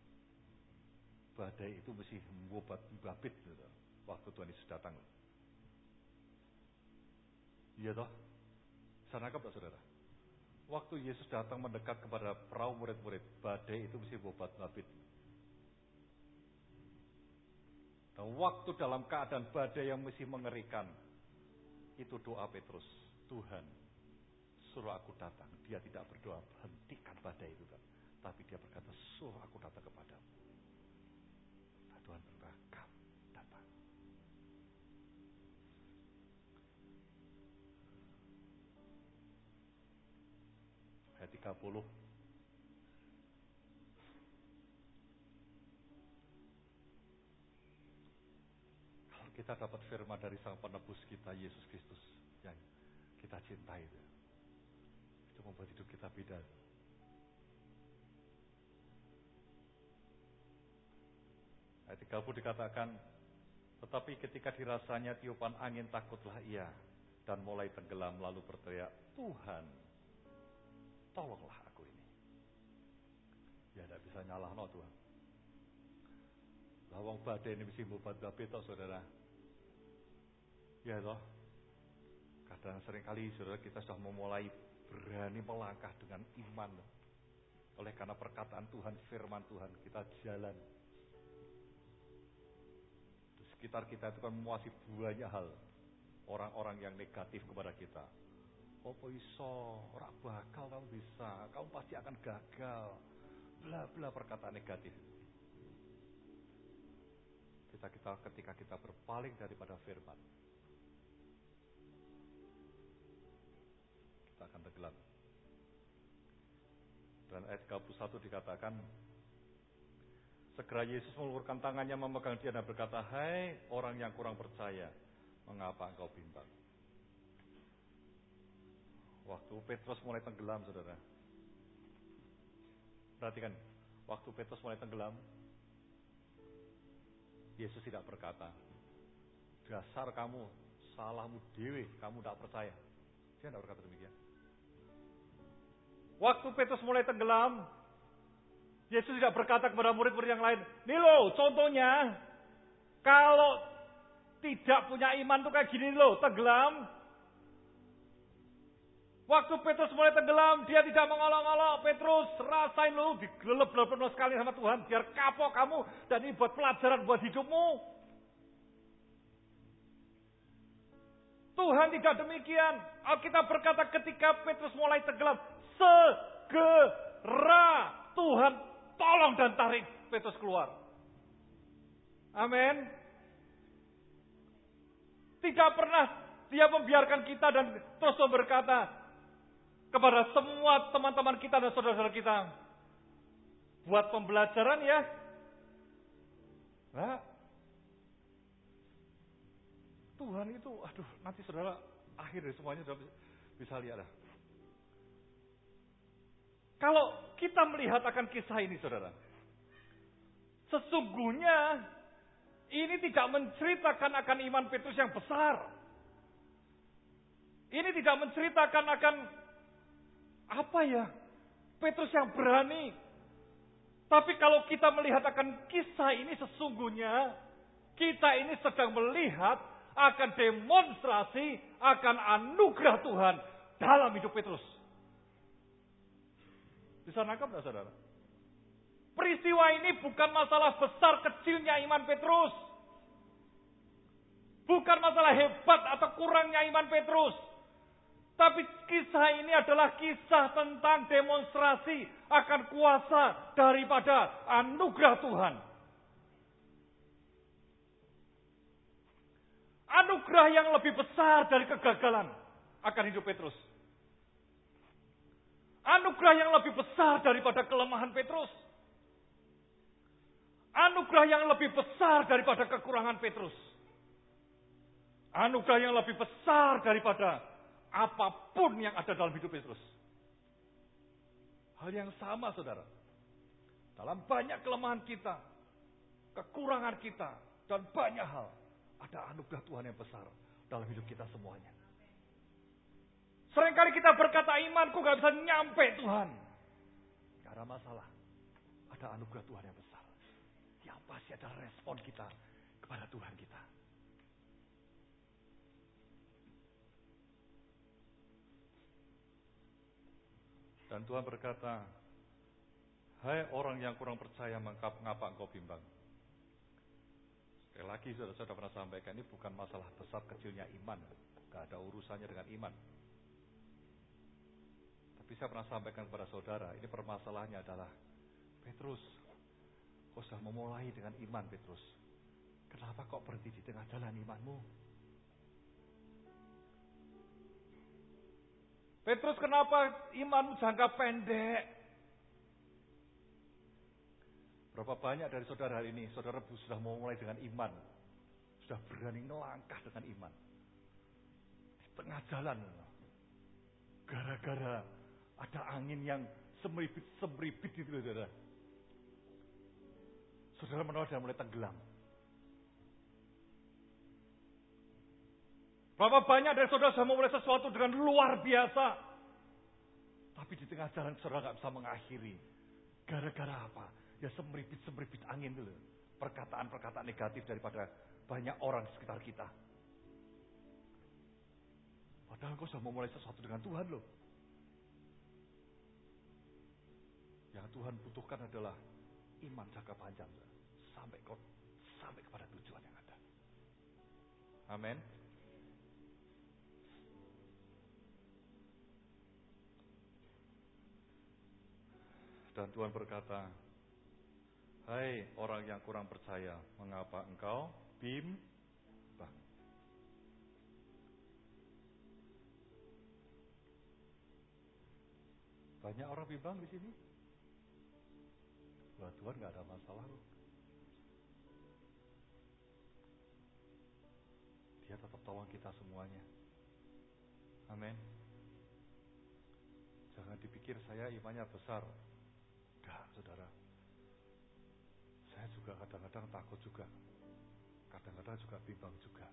Badai itu mesti membuat babit gitu, waktu Tuhan Yesus datang. Iya toh? Bisa nangkap saudara? Waktu Yesus datang mendekat kepada perahu murid-murid, badai itu mesti membuat babit. Dan waktu dalam keadaan badai yang mesti mengerikan, itu doa Petrus. Tuhan, suruh aku datang. Dia tidak berdoa, hentikan badai itu kan. Tapi dia berkata, suruh aku datang kepadamu. Nah, Tuhan berkata, datang. Ayat 30. Kalau kita dapat firman dari Sang Penebus kita, Yesus Kristus, yang kita cintai itu itu membuat hidup kita beda. Ayat 30 dikatakan, tetapi ketika dirasanya tiupan angin takutlah ia dan mulai tenggelam lalu berteriak, Tuhan, tolonglah aku ini. Ya tidak bisa nyalah no Tuhan. Lawang badai ini mesti membuat toh saudara. Ya toh. Kadang sering kali saudara kita sudah memulai berani melangkah dengan iman. Oleh karena perkataan Tuhan, firman Tuhan, kita jalan. Di sekitar kita itu kan masih banyak hal. Orang-orang yang negatif kepada kita. Oh iso, orang bakal kamu bisa, kamu pasti akan gagal. Bla bla perkataan negatif. Kita kita ketika kita berpaling daripada firman, akan tenggelam. Dan ayat 31 dikatakan, Segera Yesus mengulurkan tangannya memegang dia dan berkata, Hai orang yang kurang percaya, mengapa engkau bimbang? Waktu Petrus mulai tenggelam, saudara. Perhatikan, waktu Petrus mulai tenggelam, Yesus tidak berkata, dasar kamu, salahmu dewi, kamu tidak percaya. Dia tidak berkata demikian. Waktu Petrus mulai tenggelam, Yesus tidak berkata kepada murid-murid yang lain, nih loh contohnya, kalau tidak punya iman tuh kayak gini loh, tenggelam. Waktu Petrus mulai tenggelam, dia tidak mengolok-olok. Petrus, rasain lu, digelep-gelep sekali sama Tuhan, biar kapok kamu, dan ini buat pelajaran buat hidupmu. Tuhan tidak demikian. Alkitab berkata ketika Petrus mulai tenggelam, segera Tuhan tolong dan tarik Petrus keluar. Amin. Tidak pernah dia membiarkan kita dan terus berkata kepada semua teman-teman kita dan saudara-saudara kita. Buat pembelajaran ya. Nah, Tuhan itu, aduh, nanti saudara akhir dari semuanya sudah bisa lihat lah. Kalau kita melihat akan kisah ini saudara. Sesungguhnya ini tidak menceritakan akan iman Petrus yang besar. Ini tidak menceritakan akan apa ya? Petrus yang berani. Tapi kalau kita melihat akan kisah ini sesungguhnya kita ini sedang melihat akan demonstrasi akan anugerah Tuhan dalam hidup Petrus. Bisa nangkap nggak saudara? Peristiwa ini bukan masalah besar kecilnya iman Petrus. Bukan masalah hebat atau kurangnya iman Petrus. Tapi kisah ini adalah kisah tentang demonstrasi akan kuasa daripada anugerah Tuhan. Anugerah yang lebih besar dari kegagalan akan hidup Petrus. Anugerah yang lebih besar daripada kelemahan Petrus. Anugerah yang lebih besar daripada kekurangan Petrus. Anugerah yang lebih besar daripada apa pun yang ada dalam hidup Petrus. Hal yang sama saudara. Dalam banyak kelemahan kita, kekurangan kita, dan banyak hal. Ada anugerah Tuhan yang besar dalam hidup kita semuanya. Seringkali kita berkata imanku gak bisa nyampe Tuhan. Gak ada masalah. Ada anugerah Tuhan yang besar. Yang pasti adalah respon kita kepada Tuhan kita. Dan Tuhan berkata, Hai orang yang kurang percaya, mengapa engkau bimbang? Sekali lagi sudah saya pernah sampaikan, ini bukan masalah besar kecilnya iman. Gak ada urusannya dengan iman. Saya pernah sampaikan kepada saudara, ini permasalahannya adalah, Petrus, kau sudah memulai dengan iman Petrus. Kenapa kok berhenti di tengah jalan imanmu? Petrus kenapa iman jangka pendek? Berapa banyak dari saudara hari ini, saudara sudah mau mulai dengan iman. Sudah berani ngelangkah dengan iman. Di tengah jalan. Gara-gara ada angin yang semeribit-semeribit itu saudara. Saudara menolak dan mulai tenggelam. Berapa banyak dari saudara sudah memulai sesuatu dengan luar biasa. Tapi di tengah jalan saudara nggak bisa mengakhiri. Gara-gara apa? Ya semeribit-semeribit angin dulu. Perkataan-perkataan negatif daripada banyak orang di sekitar kita. Padahal kau sudah memulai sesuatu dengan Tuhan loh. Yang Tuhan butuhkan adalah iman jangka panjang. Sampai kau sampai kepada tujuan yang ada. Amin. Dan Tuhan berkata, Hai orang yang kurang percaya, mengapa engkau bimbang? Banyak orang bimbang di sini. Wah Tuhan nggak ada masalah loh. Dia tetap tolong kita semuanya. Amin. Jangan dipikir saya imannya besar saudara. Saya juga kadang-kadang takut juga. Kadang-kadang juga bimbang juga.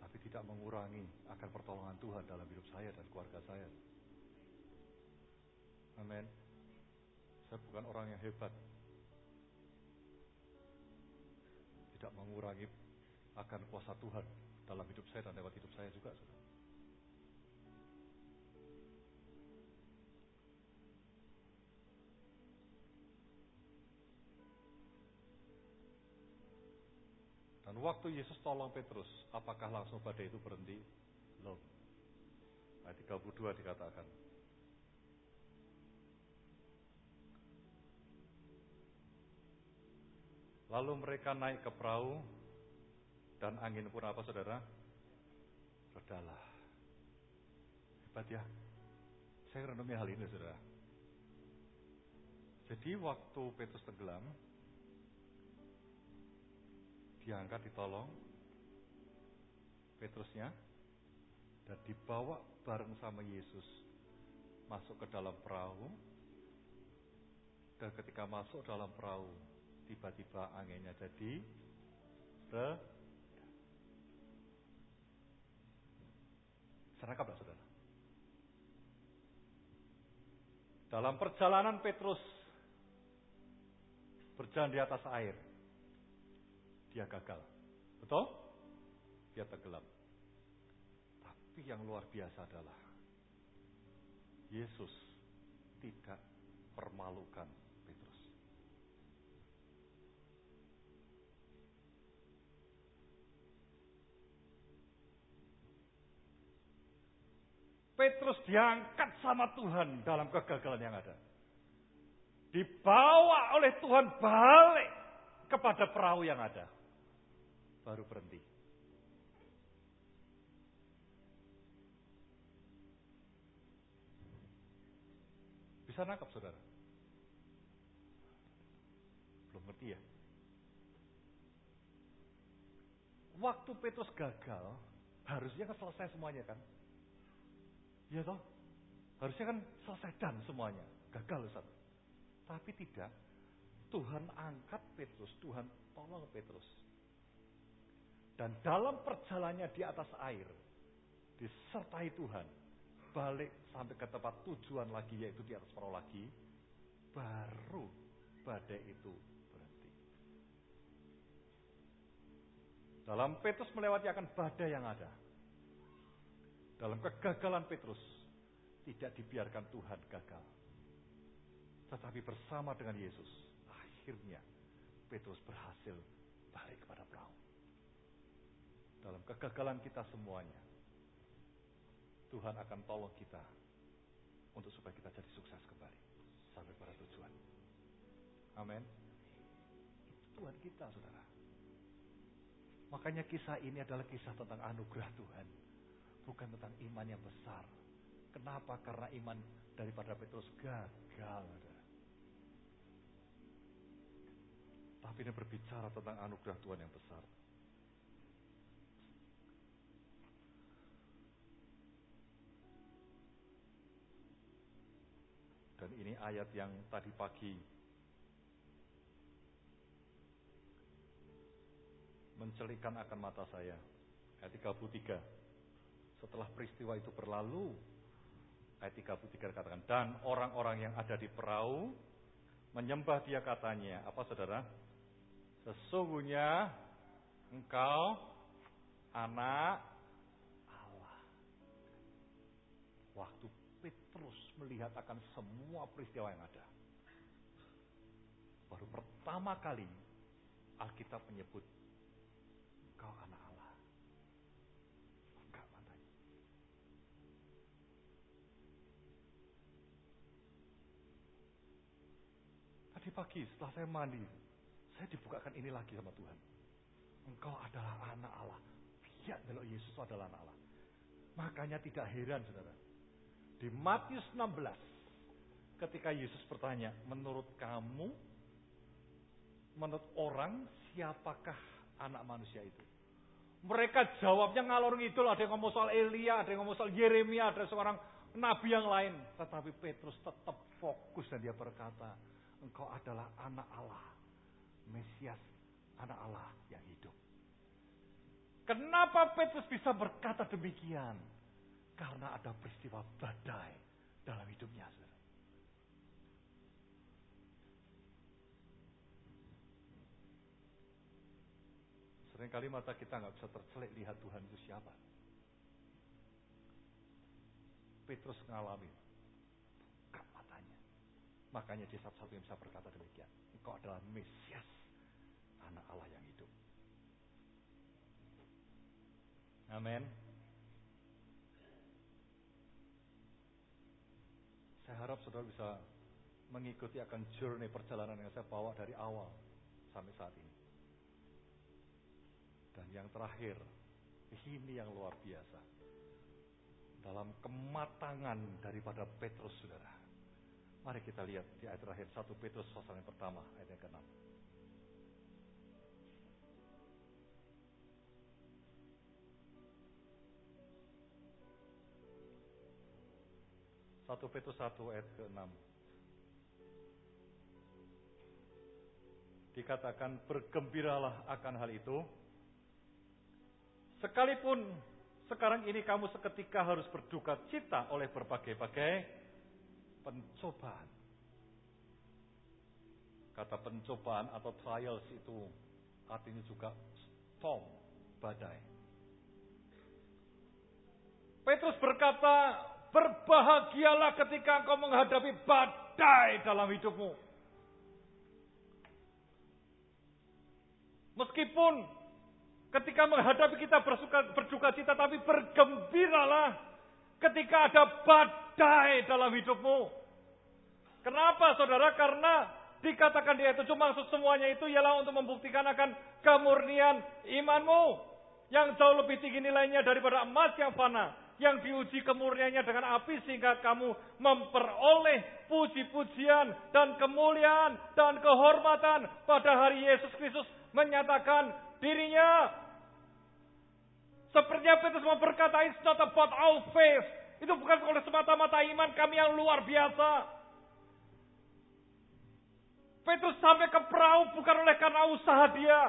Tapi tidak mengurangi akan pertolongan Tuhan dalam hidup saya dan keluarga saya. Amin. Saya bukan orang yang hebat. Tidak mengurangi akan kuasa Tuhan dalam hidup saya dan lewat hidup saya juga. Saudara. Dan waktu Yesus tolong Petrus, apakah langsung pada itu berhenti? Belum. Ayat 32 dikatakan. Lalu mereka naik ke perahu dan angin pun apa saudara? Redalah. Hebat ya. Saya renungi hal ini saudara. Jadi waktu Petrus tenggelam, diangkat, ditolong Petrusnya dan dibawa bareng sama Yesus masuk ke dalam perahu dan ketika masuk dalam perahu tiba-tiba anginnya jadi re Serangkap gak saudara? Dalam perjalanan Petrus berjalan di atas air dia gagal. Betul? Dia tenggelam. Tapi yang luar biasa adalah Yesus tidak permalukan Petrus diangkat sama Tuhan dalam kegagalan yang ada. Dibawa oleh Tuhan balik kepada perahu yang ada baru berhenti. Bisa nangkap saudara? Belum Ngerti ya? Waktu Petrus gagal, harusnya kan selesai semuanya kan? Iya toh? Harusnya kan selesai dan semuanya. Gagal Ustaz. Tapi tidak. Tuhan angkat Petrus, Tuhan tolong Petrus. Dan dalam perjalanannya di atas air, disertai Tuhan, balik sampai ke tempat tujuan lagi, yaitu di atas perahu lagi, baru badai itu berhenti. Dalam Petrus melewati akan badai yang ada. Dalam kegagalan Petrus, tidak dibiarkan Tuhan gagal. Tetapi bersama dengan Yesus, akhirnya Petrus berhasil balik kepada perahu dalam kegagalan kita semuanya, Tuhan akan tolong kita untuk supaya kita jadi sukses kembali sampai pada tujuan. Amin. Itu Tuhan kita, saudara. Makanya kisah ini adalah kisah tentang anugerah Tuhan. Bukan tentang iman yang besar. Kenapa? Karena iman daripada Petrus gagal. Tapi ini berbicara tentang anugerah Tuhan yang besar. Dan ini ayat yang tadi pagi mencelikan akan mata saya. Ayat 33. Setelah peristiwa itu berlalu, ayat 33 katakan, dan orang-orang yang ada di perahu menyembah dia katanya. Apa saudara? Sesungguhnya engkau anak Allah. Waktu Petrus melihat akan semua peristiwa yang ada. Baru pertama kali Alkitab menyebut Tadi pagi setelah saya mandi, saya dibukakan ini lagi sama Tuhan. Engkau adalah anak Allah. Biar kalau Yesus adalah anak Allah. Makanya tidak heran saudara. Di Matius 16, ketika Yesus bertanya, menurut kamu, menurut orang, siapakah anak manusia itu? Mereka jawabnya ngalor ngidul, ada yang ngomong soal Elia, ada yang ngomong soal Yeremia, ada seorang nabi yang lain. Tetapi Petrus tetap fokus dan dia berkata, engkau adalah anak Allah, Mesias, anak Allah yang hidup. Kenapa Petrus bisa berkata demikian? Karena ada peristiwa badai dalam hidupnya. Seringkali mata kita nggak bisa tercelik lihat Tuhan itu siapa. Petrus mengalami. Makanya dia satu-satu yang bisa berkata demikian. Engkau adalah Mesias, anak Allah yang hidup. Amin. Saya harap saudara bisa mengikuti akan journey perjalanan yang saya bawa dari awal sampai saat ini. Dan yang terakhir, ini yang luar biasa. Dalam kematangan daripada Petrus, saudara. Mari kita lihat di ayat terakhir, satu Petrus pasal yang pertama, ayat yang ke-6. 1 Petrus 1 ayat ke-6. Dikatakan bergembiralah akan hal itu. Sekalipun sekarang ini kamu seketika harus berduka cita oleh berbagai-bagai pencobaan. Kata pencobaan atau trials itu artinya juga storm, badai. Petrus berkata, Berbahagialah ketika engkau menghadapi badai dalam hidupmu. Meskipun ketika menghadapi kita bersuka, berduka cita, tapi bergembiralah ketika ada badai dalam hidupmu. Kenapa saudara? Karena dikatakan di ayat 7 maksud semuanya itu ialah untuk membuktikan akan kemurnian imanmu yang jauh lebih tinggi nilainya daripada emas yang fana yang diuji kemurniannya dengan api sehingga kamu memperoleh puji-pujian dan kemuliaan dan kehormatan pada hari Yesus Kristus menyatakan dirinya. Sepertinya Petrus mau berkata, it's not about our faith. Itu bukan oleh semata-mata iman kami yang luar biasa. Petrus sampai ke perahu bukan oleh karena usaha dia.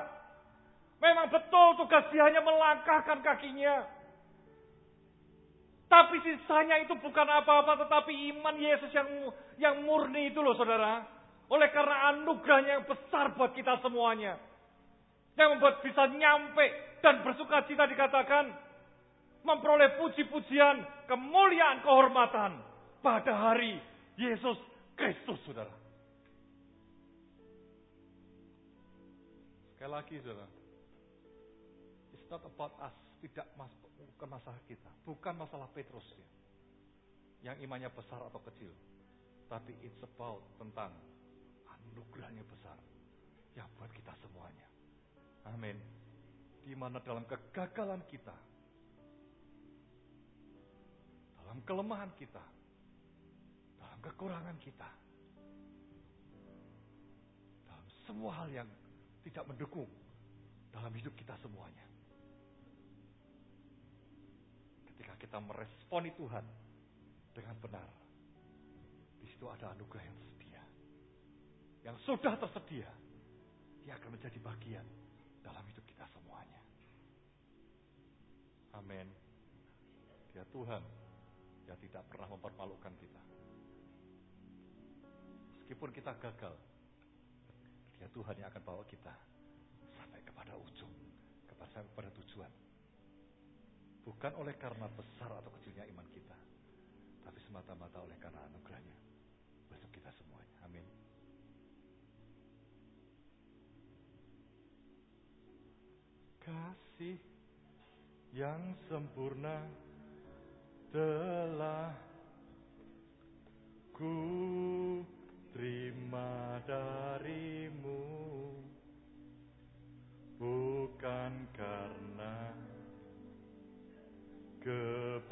Memang betul tugas dia hanya melangkahkan kakinya. Tapi sisanya itu bukan apa-apa tetapi iman Yesus yang yang murni itu loh saudara. Oleh karena anugerahnya yang besar buat kita semuanya. Yang membuat bisa nyampe dan bersuka cita dikatakan. Memperoleh puji-pujian, kemuliaan, kehormatan. Pada hari Yesus Kristus saudara. Sekali lagi saudara. It's not about us. Tidak mas, bukan masalah kita. Bukan masalah Petrus ya. Yang imannya besar atau kecil. Tapi it's about tentang anugerahnya besar. Yang buat kita semuanya. Amin. Di mana dalam kegagalan kita, dalam kelemahan kita, dalam kekurangan kita, dalam semua hal yang tidak mendukung dalam hidup kita semuanya. Ketika kita meresponi Tuhan dengan benar, di situ ada anugerah yang tersedia. Yang sudah tersedia, dia akan menjadi bagian dalam hidup kita semuanya. Amin. Dia Tuhan yang tidak pernah mempermalukan kita. Meskipun kita gagal, dia Tuhan yang akan bawa kita sampai kepada ujung, kepada kepada tujuan. Bukan oleh karena besar atau kecilnya iman kita, tapi semata-mata oleh karena anugerahnya untuk kita semuanya. Amin. Kasih yang sempurna telah ku terima darimu. Bukan karena kebaikanku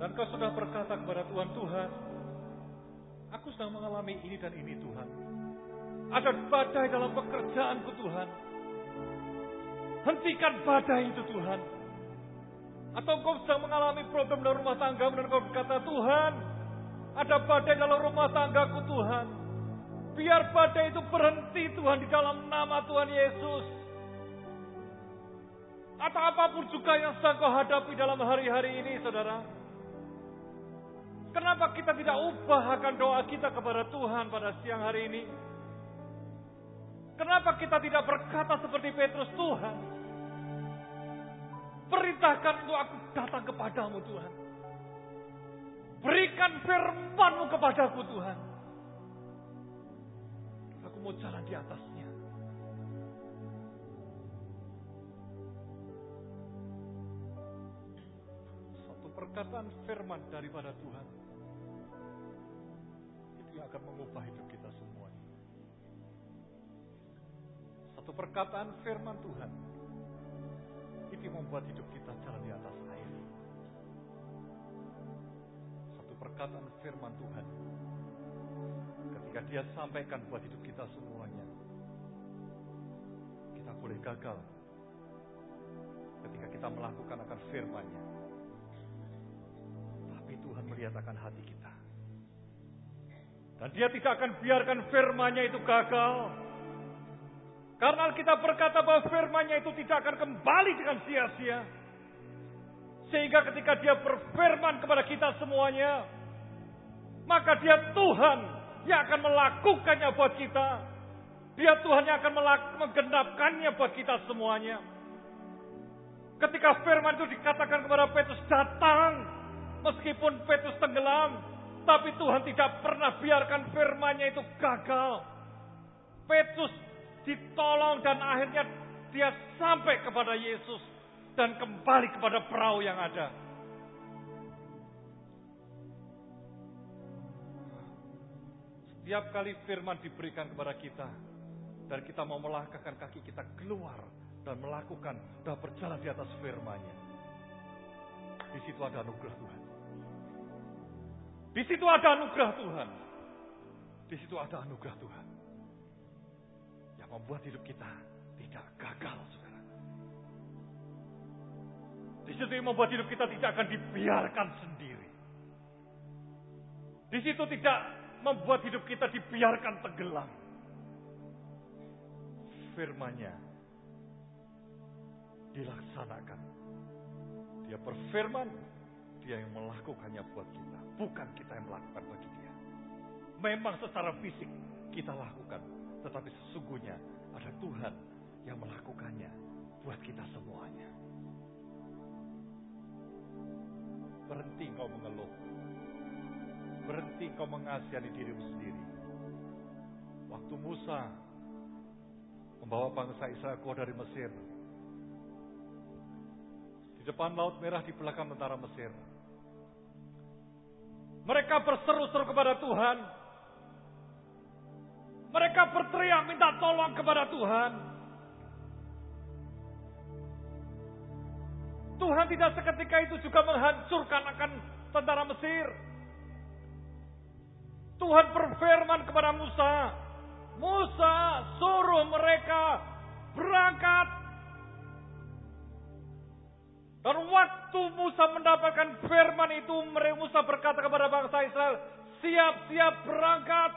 Dan kau sudah berkata kepada Tuhan, Tuhan, aku sedang mengalami ini dan ini Tuhan. Ada badai dalam pekerjaanku Tuhan. Hentikan badai itu Tuhan. Atau kau sedang mengalami problem dalam rumah tanggamu dan kau berkata, Tuhan, ada badai dalam rumah tanggaku Tuhan. Biar badai itu berhenti Tuhan di dalam nama Tuhan Yesus. Atau apa pun juga yang sedang kau hadapi dalam hari-hari ini, saudara. Kenapa kita tidak ubah akan doa kita kepada Tuhan pada siang hari ini? Kenapa kita tidak berkata seperti Petrus, Tuhan, perintahkan untuk aku datang kepadamu Tuhan. Berikan firmanmu kepadaku Tuhan. Aku mau jalan di atasnya. Perkataan firman daripada Tuhan. Itu yang akan mengubah hidup kita semuanya. Satu perkataan firman Tuhan. Itu membuat hidup kita jalan di atas air. Satu perkataan firman Tuhan. Ketika dia sampaikan buat hidup kita semuanya. Kita boleh gagal. Ketika kita melakukan akan firmannya. Melihat akan hati kita. Dan dia tidak akan biarkan firmannya itu gagal. Karena kita berkata bahwa firmannya itu tidak akan kembali dengan sia-sia. Sehingga ketika dia berfirman kepada kita semuanya. Maka dia Tuhan yang akan melakukannya buat kita. Dia Tuhan yang akan menggenapkannya buat kita semuanya. Ketika firman itu dikatakan kepada Petrus datang. Meskipun Petrus tenggelam. Tapi Tuhan tidak pernah biarkan firmannya itu gagal. Petrus ditolong dan akhirnya dia sampai kepada Yesus. Dan kembali kepada perahu yang ada. Setiap kali firman diberikan kepada kita. Dan kita mau melangkahkan kaki kita keluar. Dan melakukan dan berjalan di atas firmannya. Di situ ada anugerah Tuhan. Di situ ada anugerah Tuhan. Di situ ada anugerah Tuhan. Yang membuat hidup kita tidak gagal, saudara. Di situ yang membuat hidup kita tidak akan dibiarkan sendiri. Di situ tidak membuat hidup kita dibiarkan tenggelam. Firmannya dilaksanakan. Dia berfirman, dia yang melakukannya buat kita. Bukan kita yang melakukan bagi dia. Memang secara fisik kita lakukan. Tetapi sesungguhnya ada Tuhan yang melakukannya buat kita semuanya. Berhenti kau mengeluh. Berhenti kau mengasihani dirimu sendiri. Waktu Musa membawa bangsa Israel keluar dari Mesir. Di depan Laut Merah, di belakang tentara Mesir. Mereka berseru-seru kepada Tuhan. Mereka berteriak minta tolong kepada Tuhan. Tuhan tidak seketika itu juga menghancurkan akan tentara Mesir. Tuhan berfirman kepada Musa, Musa suruh mereka berangkat. Dan waktu Musa mendapatkan firman itu, Musa berkata kepada bangsa Israel, siap-siap berangkat.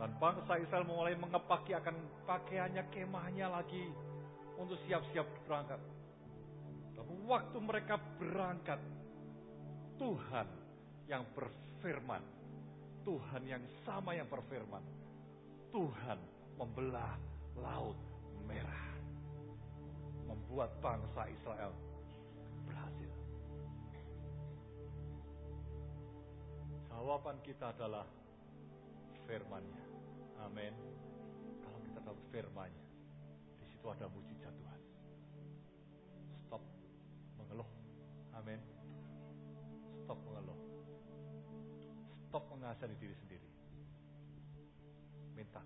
Dan bangsa Israel mulai mengepaki akan pakaiannya, kemahnya lagi untuk siap-siap berangkat. Dan waktu mereka berangkat, Tuhan yang berfirman, Tuhan yang sama yang berfirman, Tuhan membelah laut merah. Membuat bangsa Israel berhasil. Jawaban kita adalah firmannya. Amin. Kalau kita dapat firmannya, di situ ada mujizat Tuhan. Stop mengeluh. Amin. Stop mengeluh. Stop mengasani diri sendiri. Minta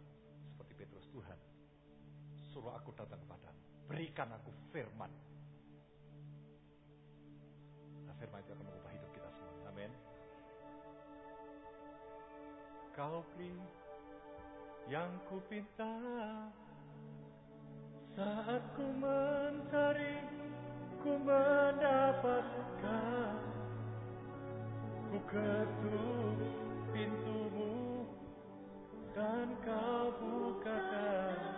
seperti Petrus Tuhan. Suruh aku datang kepada Berikan aku firman. Kau yang ku pinta. Saat ku mencari ku mendapatkan. Ku ketuk pintumu dan kau bukakan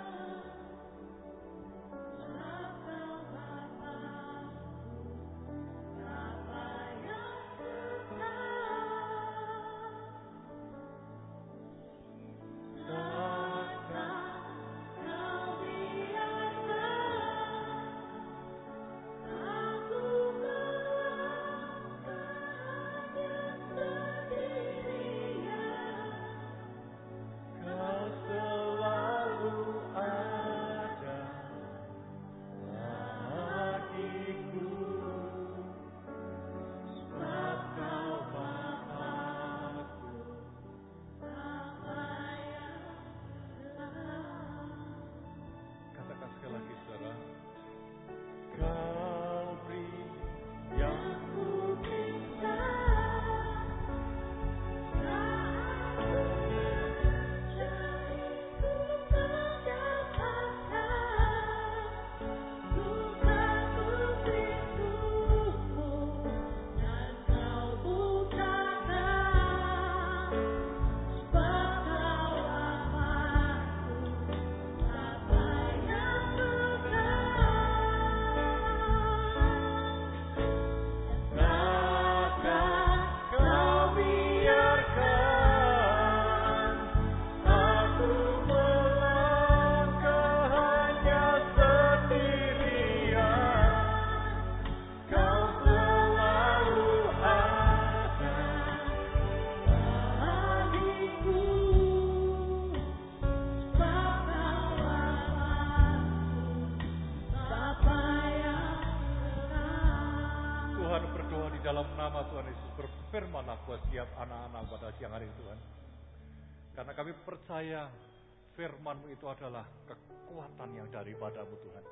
itu adalah kekuatan yang daripadamu Tuhan.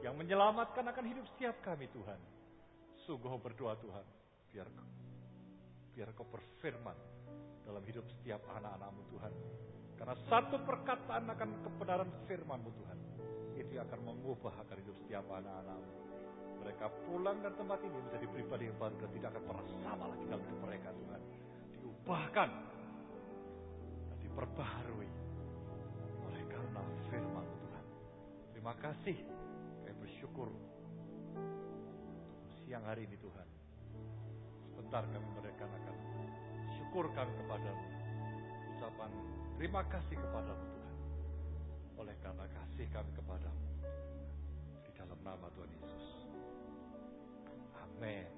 Yang menyelamatkan akan hidup setiap kami Tuhan. Sungguh berdoa Tuhan. Biar biar kau berfirman dalam hidup setiap anak-anakmu Tuhan. Karena satu perkataan akan kebenaran firman-Mu Tuhan. Itu akan mengubah akan hidup setiap anak-anakmu. Mereka pulang dan tempat ini menjadi pribadi yang baru dan tidak akan pernah sama lagi dalam hidup mereka Tuhan. Diubahkan dan diperbaharui firman Tuhan. Terima kasih. Kami bersyukur siang hari ini Tuhan. Sebentar kami merekankan syukur kami kepadamu. Ucapan terima kasih kepadamu Tuhan. Oleh karena kasih kami kepadamu. Di dalam nama Tuhan Yesus. Amin.